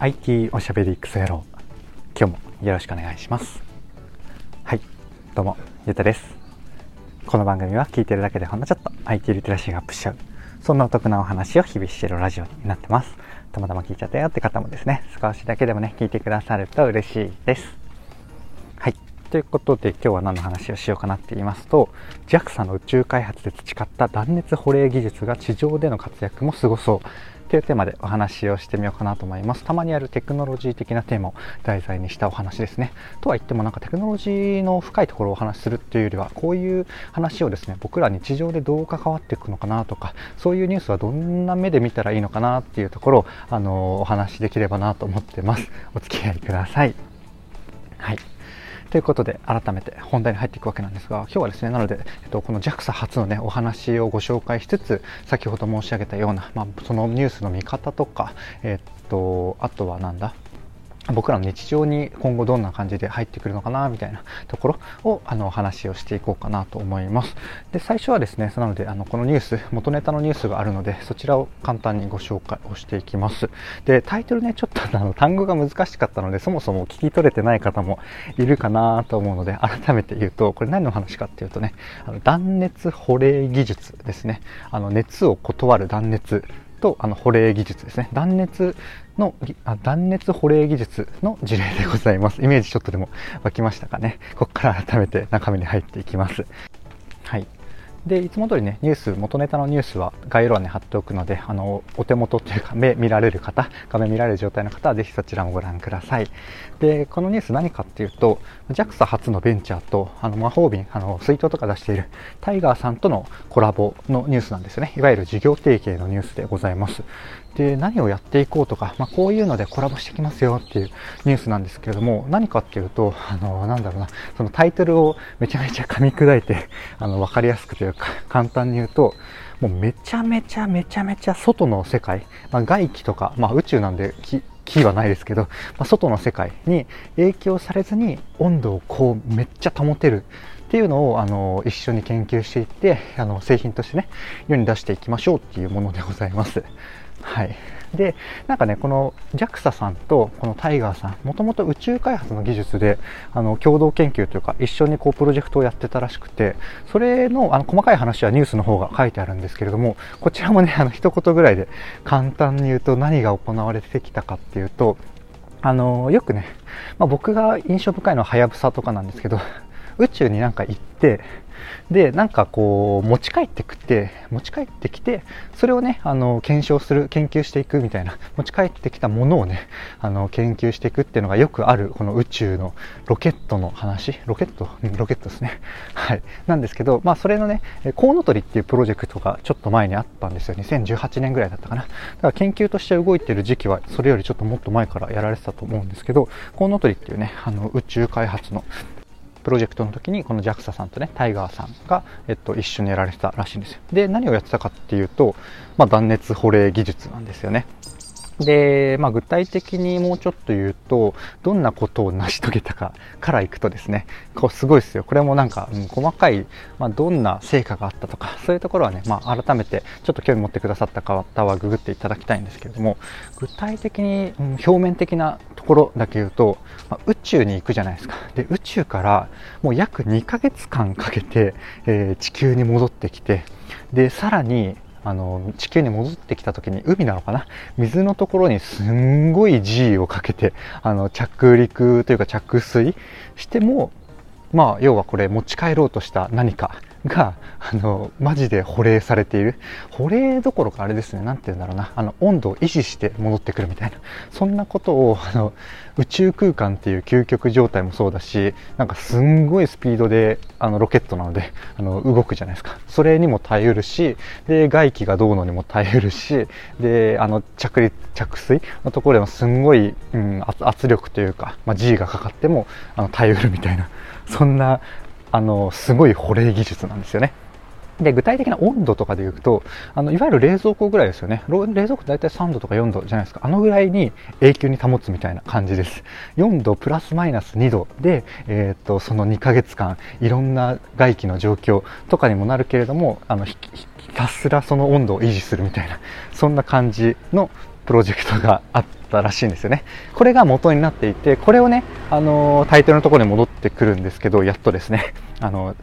IT おしゃべりクソ野郎。今日もよろしくお願いします。はいどうもゆうたです。この番組は聞いてるだけでほんのちょっと IT リテラシーがアップしちゃうそんなお得なお話を日々してるラジオになってます。たまたま聞いちゃったよって方もですね少しだけでもね聞いてくださると嬉しいです。はいということで今日は何の話をしようかなって言いますと JAXA の宇宙開発で培った断熱保冷技術が地上での活躍もすごそう。というテーマでお話をしてみようかなと思います。たまにあるテクノロジー的なテーマを題材にしたお話ですね。とは言ってもなんかテクノロジーの深いところをお話しするっていうよりはこういう話をですね僕ら日常でどう関わっていくのかなとかそういうニュースはどんな目で見たらいいのかなっていうところをあのお話しできればなと思ってます。お付き合いください。はい。ということで改めて本題に入っていくわけなんですが今日はですねなので、えっと、この JAXA 初のねお話をご紹介しつつ先ほど申し上げたような、まあ、そのニュースの見方とか、えっと、あとはなんだ僕らの日常に今後どんな感じで入ってくるのかなみたいなところをあのお話をしていこうかなと思います。で最初はですねなのであのこのニュース元ネタのニュースがあるのでそちらを簡単にご紹介をしていきます。でタイトルねちょっとあの単語が難しかったのでそもそも聞き取れてない方もいるかなと思うので改めて言うとこれ何の話かっていうとねあの断熱保冷技術ですね。あの熱を断る断熱とあの保冷技術ですね。断熱のあ断熱保冷技術の事例でございます。イメージちょっとでも湧きましたかね。ここから改めて中身に入っていきます。はい。でいつも通りねニュース元ネタのニュースは概要欄に貼っておくのであのお手元というか目見られる方画面見られる状態の方はぜひそちらもご覧ください。でこのニュース何かっていうと JAXA 初のベンチャーとあの魔法瓶あの水筒とか出しているタイガーさんとのコラボのニュースなんですよね。いわゆる事業提携のニュースでございます。で何をやっていこうとか、まあ、こういうのでコラボしてきますよっていうニュースなんですけれども何かっていうとあのなんだろうなそのタイトルをめちゃめちゃ噛み砕いてあの分かりやすくというか簡単に言うともうめちゃめちゃめちゃめちゃ外の世界、まあ、外気とか、まあ、宇宙なんで木はないですけど、まあ、外の世界に影響されずに温度をこうめっちゃ保てるっていうのをあの一緒に研究していってあの製品としてね世に出していきましょうっていうものでございます。はい。で、なんかね、この JAXA さんとこのタイガーさん、もともと宇宙開発の技術で、あの、共同研究というか、一緒にこう、プロジェクトをやってたらしくて、それの、あの、細かい話はニュースの方が書いてあるんですけれども、こちらもね、あの、一言ぐらいで簡単に言うと何が行われてきたかっていうと、あの、よくね、まあ、僕が印象深いのははやぶさとかなんですけど、宇宙になんか行って、で、なんかこう、持ち帰ってくって、持ち帰ってきて、それをね、あの、検証する、研究していくみたいな、持ち帰ってきたものをね、あの、研究していくっていうのがよくある、この宇宙のロケットの話、ロケット？ロケットですね。はい。なんですけど、まあ、それのね、コウノトリっていうプロジェクトがちょっと前にあったんですよ。2018年ぐらいだったかな。だから研究として動いてる時期は、それよりちょっともっと前からやられてたと思うんですけど、コウノトリっていうね、あの、宇宙開発のプロジェクトの時にこの JAXA さんとねタイガーさんが、えっと、一緒にやられてたらしいんですよ。で何をやってたかっていうと、まあ、断熱保冷技術なんですよね。で、まあ、具体的にもうちょっと言うと、どんなことを成し遂げたかからいくとですね、こうすごいですよ。これもなんか、うん、細かい、まあ、どんな成果があったとか、そういうところはね、まあ、改めてちょっと興味持ってくださった方はググっていただきたいんですけれども、具体的に、うん、表面的なところだけ言うと、まあ、宇宙に行くじゃないですか。で、宇宙からもう約2ヶ月間かけて、えー、地球に戻ってきて、で、さらに、あの地球に戻ってきた時に海なのかな？水のところにすんごい G をかけてあの着陸というか着水してもまあ要はこれ持ち帰ろうとした何か。が、あの、マジで保冷されている。保冷どころかあれですね、なんて言うんだろうな、あの、温度を維持して戻ってくるみたいな。そんなことを、あの、宇宙空間っていう究極状態もそうだし、なんかすんごいスピードで、あの、ロケットなので、あの、動くじゃないですか。それにも耐えうるし、で、外気がどうのにも耐えうるし、で、あの、着陸、着水のところでもすんごい、うん、圧力というか、まあ、G がかかっても、あの、耐えうるみたいな、そんな、あのすごい保冷技術なんですよね。で、具体的な温度とかで言うと、あの、いわゆる冷蔵庫ぐらいですよね。冷蔵庫大体3度とか4度じゃないですか。あのぐらいに永久に保つみたいな感じです。4度プラスマイナス2度で、えっ、と、その2ヶ月間、いろんな外気の状況とかにもなるけれども、あの、ひたすらその温度を維持するみたいな、そんな感じのプロジェクトがあったらしいんですよね。これが元になっていて、これをね、あのタイトルのところに戻ってくるんですけど、やっとですね、あの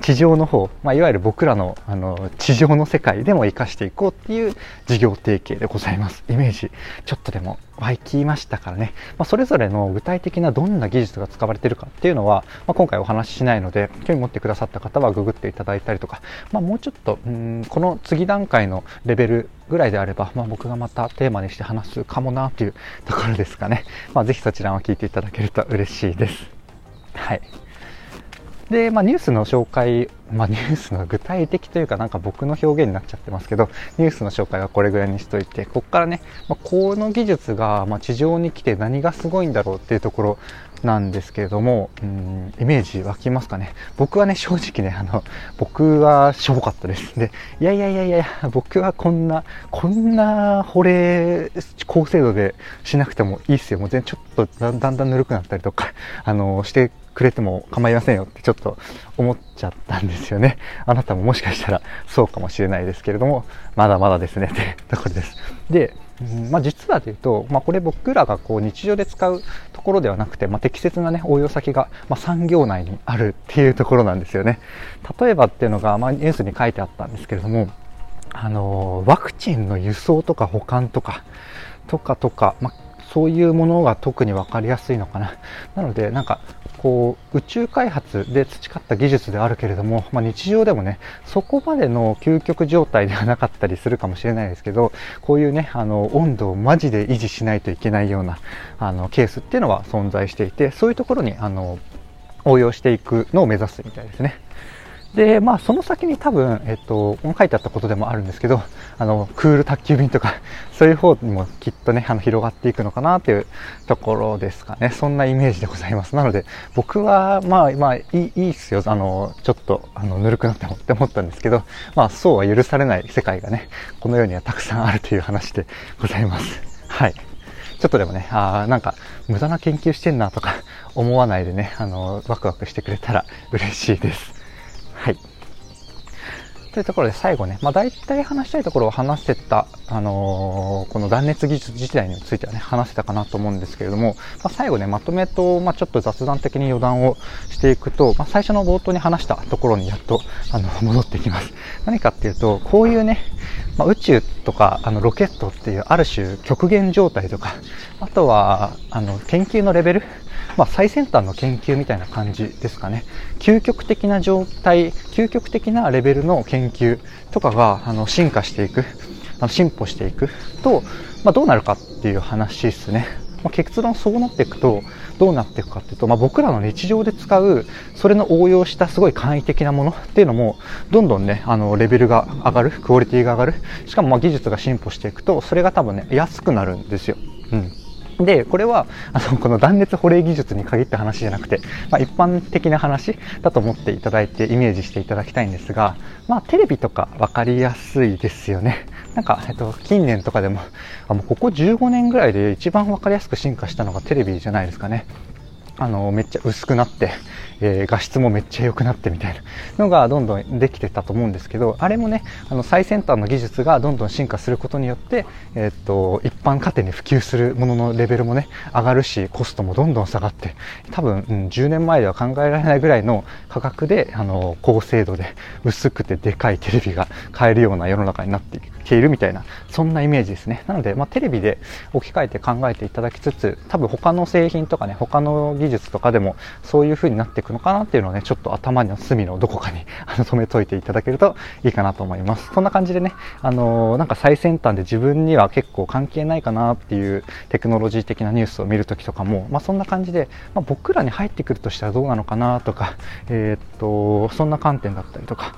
地上の方、まあ、いわゆる僕らのあの地上の世界でも活かしていこうっていう事業提携でございます。イメージ、ちょっとでも湧きましたからね、まあ、それぞれの具体的などんな技術が使われているかっていうのは、まあ、今回お話ししないので、興味持ってくださった方はググっていただいたりとか、まあ、もうちょっと、うんこの次段階のレベルぐらいであれば、まあ、僕がまたテーマにして話すかもなというところですかね。まあ、ぜひそちらも聞いていただけると嬉しいです。はい。で、まあ、ニュースの紹介、まあ、ニュースの具体的というかなんか僕の表現になっちゃってますけどニュースの紹介はこれぐらいにしといてここからね、まあ、この技術が、ま地上に来て何がすごいんだろうっていうところなんですけれどもうんイメージ湧きますかね？僕はね正直ねあの僕はしょぼかったです。でいやいやいやいや僕はこんなこんな保冷高精度でしなくてもいいっすよ。もう全然ちょっとだんだんぬるくなったりとかあのしてくれても構いませんよってちょっと思っちゃったんですよね。あなたももしかしたらそうかもしれないですけれども、まだまだですねって ところです。で、まあ、実はというと、まあ、これ僕らがこう日常で使うところではなくて、まあ、適切な、ね、応用先が、ま産業内にあるっていうところなんですよね。例えばっていうのが、まニュースに書いてあったんですけれども、あのワクチンの輸送とか保管とか、とかとか、まそういうものが特に分かりやすいのかな。なので、なんか、こう宇宙開発で培った技術であるけれども、まあ、日常でもねそこまでの究極状態ではなかったりするかもしれないですけどこういうねあの温度をマジで維持しないといけないようなあのケースっていうのは存在していてそういうところにあの応用していくのを目指すみたいですね。で、まあ、その先に多分、えっと、書いてあったことでもあるんですけど、あの、クール宅急便とか、そういう方にもきっとね、あの、広がっていくのかなというところですかね。そんなイメージでございます。なので、僕は、まあ、まあ、いい、いいっすよ。あの、ちょっと、あの、ぬるくなってもって思ったんですけど、まあ、そうは許されない世界がね、この世にはたくさんあるという話でございます。はい。ちょっとでもね、ああ、なんか、無駄な研究してんなとか思わないでね、あの、ワクワクしてくれたら嬉しいです。はい。というところで最後ね、まあ、大体話したいところを話せた、あのー、この断熱技術自体についてはね、話せたかなと思うんですけれども、まあ、最後ね、まとめと、まあ、ちょっと雑談的に余談をしていくと、まあ、最初の冒頭に話したところにやっと、あの、戻ってきます。何かっていうと、こういうね、まあ、宇宙とかあのロケットっていうある種極限状態とかあとはあの研究のレベルまあ、最先端の研究みたいな感じですかね。究極的な状態究極的なレベルの研究とかがあの進化していくあの進歩していくと、まあ、どうなるかっていう話ですね、まあ、結論そうなっていくとどうなっていくかっていうと、まあ、僕らの日常で使うそれの応用したすごい簡易的なものっていうのもどんどんねあのレベルが上がるクオリティが上がる。しかもま技術が進歩していくとそれが多分ね安くなるんですよ。うん。で、これは、あの、この断熱保冷技術に限った話じゃなくて、まあ、一般的な話だと思っていただいてイメージしていただきたいんですが、まあ、テレビとか分かりやすいですよね。なんか、えっと、近年とかでも、あもうここ15年ぐらいで一番分かりやすく進化したのがテレビじゃないですかね。あの、めっちゃ薄くなって、えー、画質もめっちゃ良くなってみたいなのがどんどんできてたと思うんですけど、あれもね、あの最先端の技術がどんどん進化することによって、えー、っと、一般家庭に普及するもののレベルもね、上がるし、コストもどんどん下がって、多分、うん、10年前では考えられないぐらいの価格で、あの、高精度で薄くてでかいテレビが買えるような世の中になっていく。ているみたいな、そんなイメージですね。なので、まあ、テレビで置き換えて考えていただきつつ、多分他の製品とかね、他の技術とかでもそういう風になっていくのかなっていうのをね、ちょっと頭の隅のどこかに あの止めといていただけるといいかなと思います。そんな感じでね、あのー、なんか最先端で自分には結構関係ないかなっていうテクノロジー的なニュースを見るときとかも、まあ、そんな感じで、まあ、僕らに入ってくるとしたらどうなのかなとか、えー、っと、そんな観点だったりとか、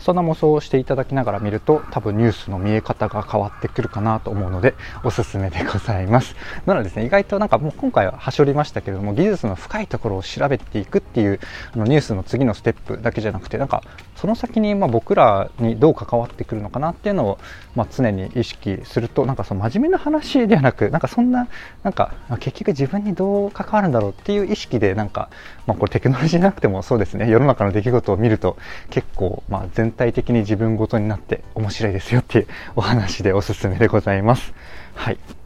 そんな妄想をしていただきながら見ると多分ニュースの見え方が変わってくるかなと思うのでおすすめでございます。なのでですね意外となんかもう今回ははしょりましたけれども技術の深いところを調べていくっていうあのニュースの次のステップだけじゃなくてなんかその先にま僕らにどう関わってくるのかなっていうのを、ま、常に意識するとなんかその真面目な話ではなくなんかそんななんか結局自分にどう関わるんだろうっていう意識でなんか、まあ、これテクノロジーなくてもそうですね世の中の出来事を見ると結構ま全体的に自分ごとになって面白いですよっていうお話でおすすめでございます。はい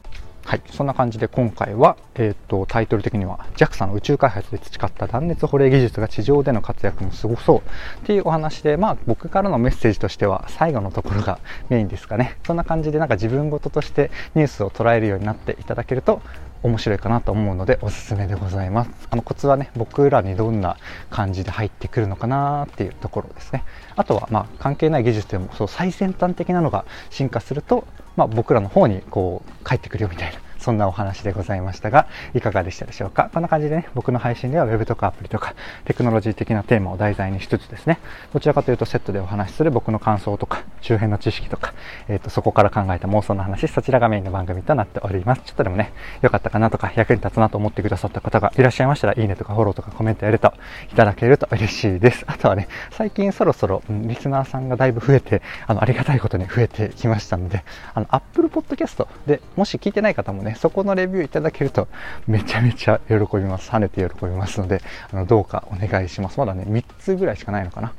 はい、そんな感じで今回は、えーと、タイトル的には JAXA の宇宙開発で培った断熱保冷技術が地上での活躍もすごそうっていうお話で、まあ、僕からのメッセージとしては最後のところがメインですかね。そんな感じでなんか自分事としてニュースを捉えるようになっていただけると面白いかなと思うのでおすすめでございます。あのコツはね僕らにどんな感じで入ってくるのかなっていうところですね。あとはまあ関係ない技術でもそう最先端的なのが進化するとまあ、僕らの方にこう帰ってくるよみたいな。そんなお話でございましたが、いかがでしたでしょうか？こんな感じでね、僕の配信では Web とかアプリとかテクノロジー的なテーマを題材にしつつですね、どちらかというとセットでお話しする僕の感想とか、周辺の知識とか、えっ、ー、と、そこから考えた妄想の話、そちらがメインの番組となっております。ちょっとでもね、良かったかなとか、役に立つなと思ってくださった方がいらっしゃいましたら、いいねとかフォローとかコメントやるといただけると嬉しいです。あとはね、最近そろそろ、うん、リスナーさんがだいぶ増えて、あの、ありがたいことに増えてきましたので、あの、Apple Podcast で、もし聞いてない方もね、そこのレビューいただけるとめちゃめちゃ喜びます。跳ねて喜びますので、あのどうかお願いします。まだね、3つぐらいしかないのかな。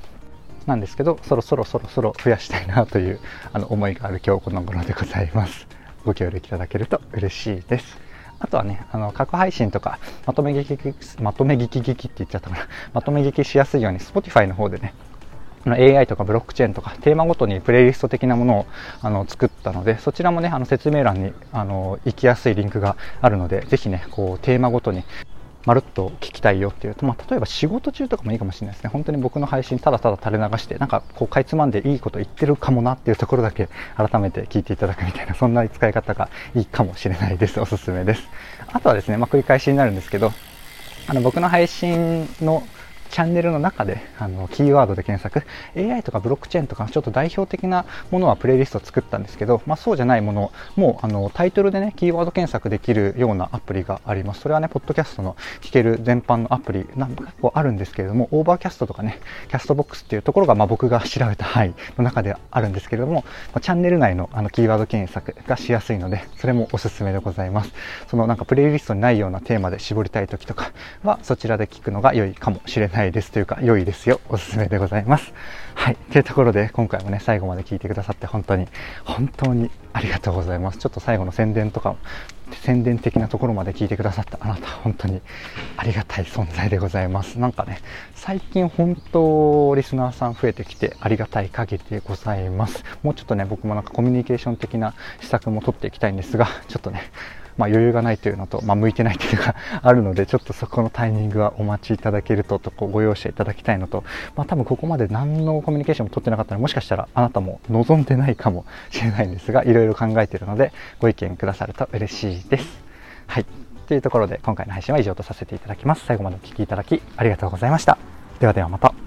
なんですけど、そろそろそろそろ増やしたいなというあの思いがある今日この頃でございます。ご協力いただけると嬉しいです。あとはね、あの、過去配信とか、まとめ聞き、まとめ聞き聞きって言っちゃったかな。まとめ聞きしやすいように、Spotify の方でね、AI とかブロックチェーンとかテーマごとにプレイリスト的なものをあの作ったのでそちらもねあの説明欄にあの行きやすいリンクがあるのでぜひねこうテーマごとにまるっと聞きたいよっていうと、まあ、例えば仕事中とかもいいかもしれないですね。本当に僕の配信ただただ垂れ流して、なんかこうかいつまんでいいこと言ってるかもなっていうところだけ改めて聞いていただくみたいな、そんな使い方がいいかもしれないです。おすすめです。あとはですね、まあ、繰り返しになるんですけど、あの僕の配信のチャンネルの中であのキーワードで検索。AI とかブロックチェーンとかちょっと代表的なものはプレイリスト作ったんですけど、まあ、そうじゃないものもあのタイトルでねキーワード検索できるようなアプリがあります。それはねポッドキャストの聞ける全般のアプリなんか結構あるんですけれども Overcast とかねキャストボックスっていうところが、まあ、僕が調べた範囲の中であるんですけれども、まあ、チャンネル内のあのキーワード検索がしやすいのでそれもおすすめでございます。そのなんかプレイリストにないようなテーマで絞りたい時とかはそちらで聞くのが良いかもしれないいですというか良いですよ。おすすめでございます。はい。というところで、今回もね、最後まで聞いてくださって本当に、本当にありがとうございます。ちょっと最後の宣伝とか、宣伝的なところまで聞いてくださったあなた、本当にありがたい存在でございます。なんかね、最近本当、リスナーさん増えてきてありがたい限りでございます。もうちょっとね、僕もなんかコミュニケーション的な施策も取っていきたいんですが、ちょっとね、まあ、余裕がないというのと、まあ、向いてないというのが あるので、ちょっとそこのタイミングはお待ちいただけると、とご容赦いただきたいのと、まあ、多分ここまで何のコミュニケーションも取ってなかったら、もしかしたらあなたも望んでないかもしれないんですが、いろいろ考えているので、ご意見くださると嬉しいです。はい。というところで、今回の配信は以上とさせていただきます。最後までお聴きいただき、ありがとうございました。ではではまた。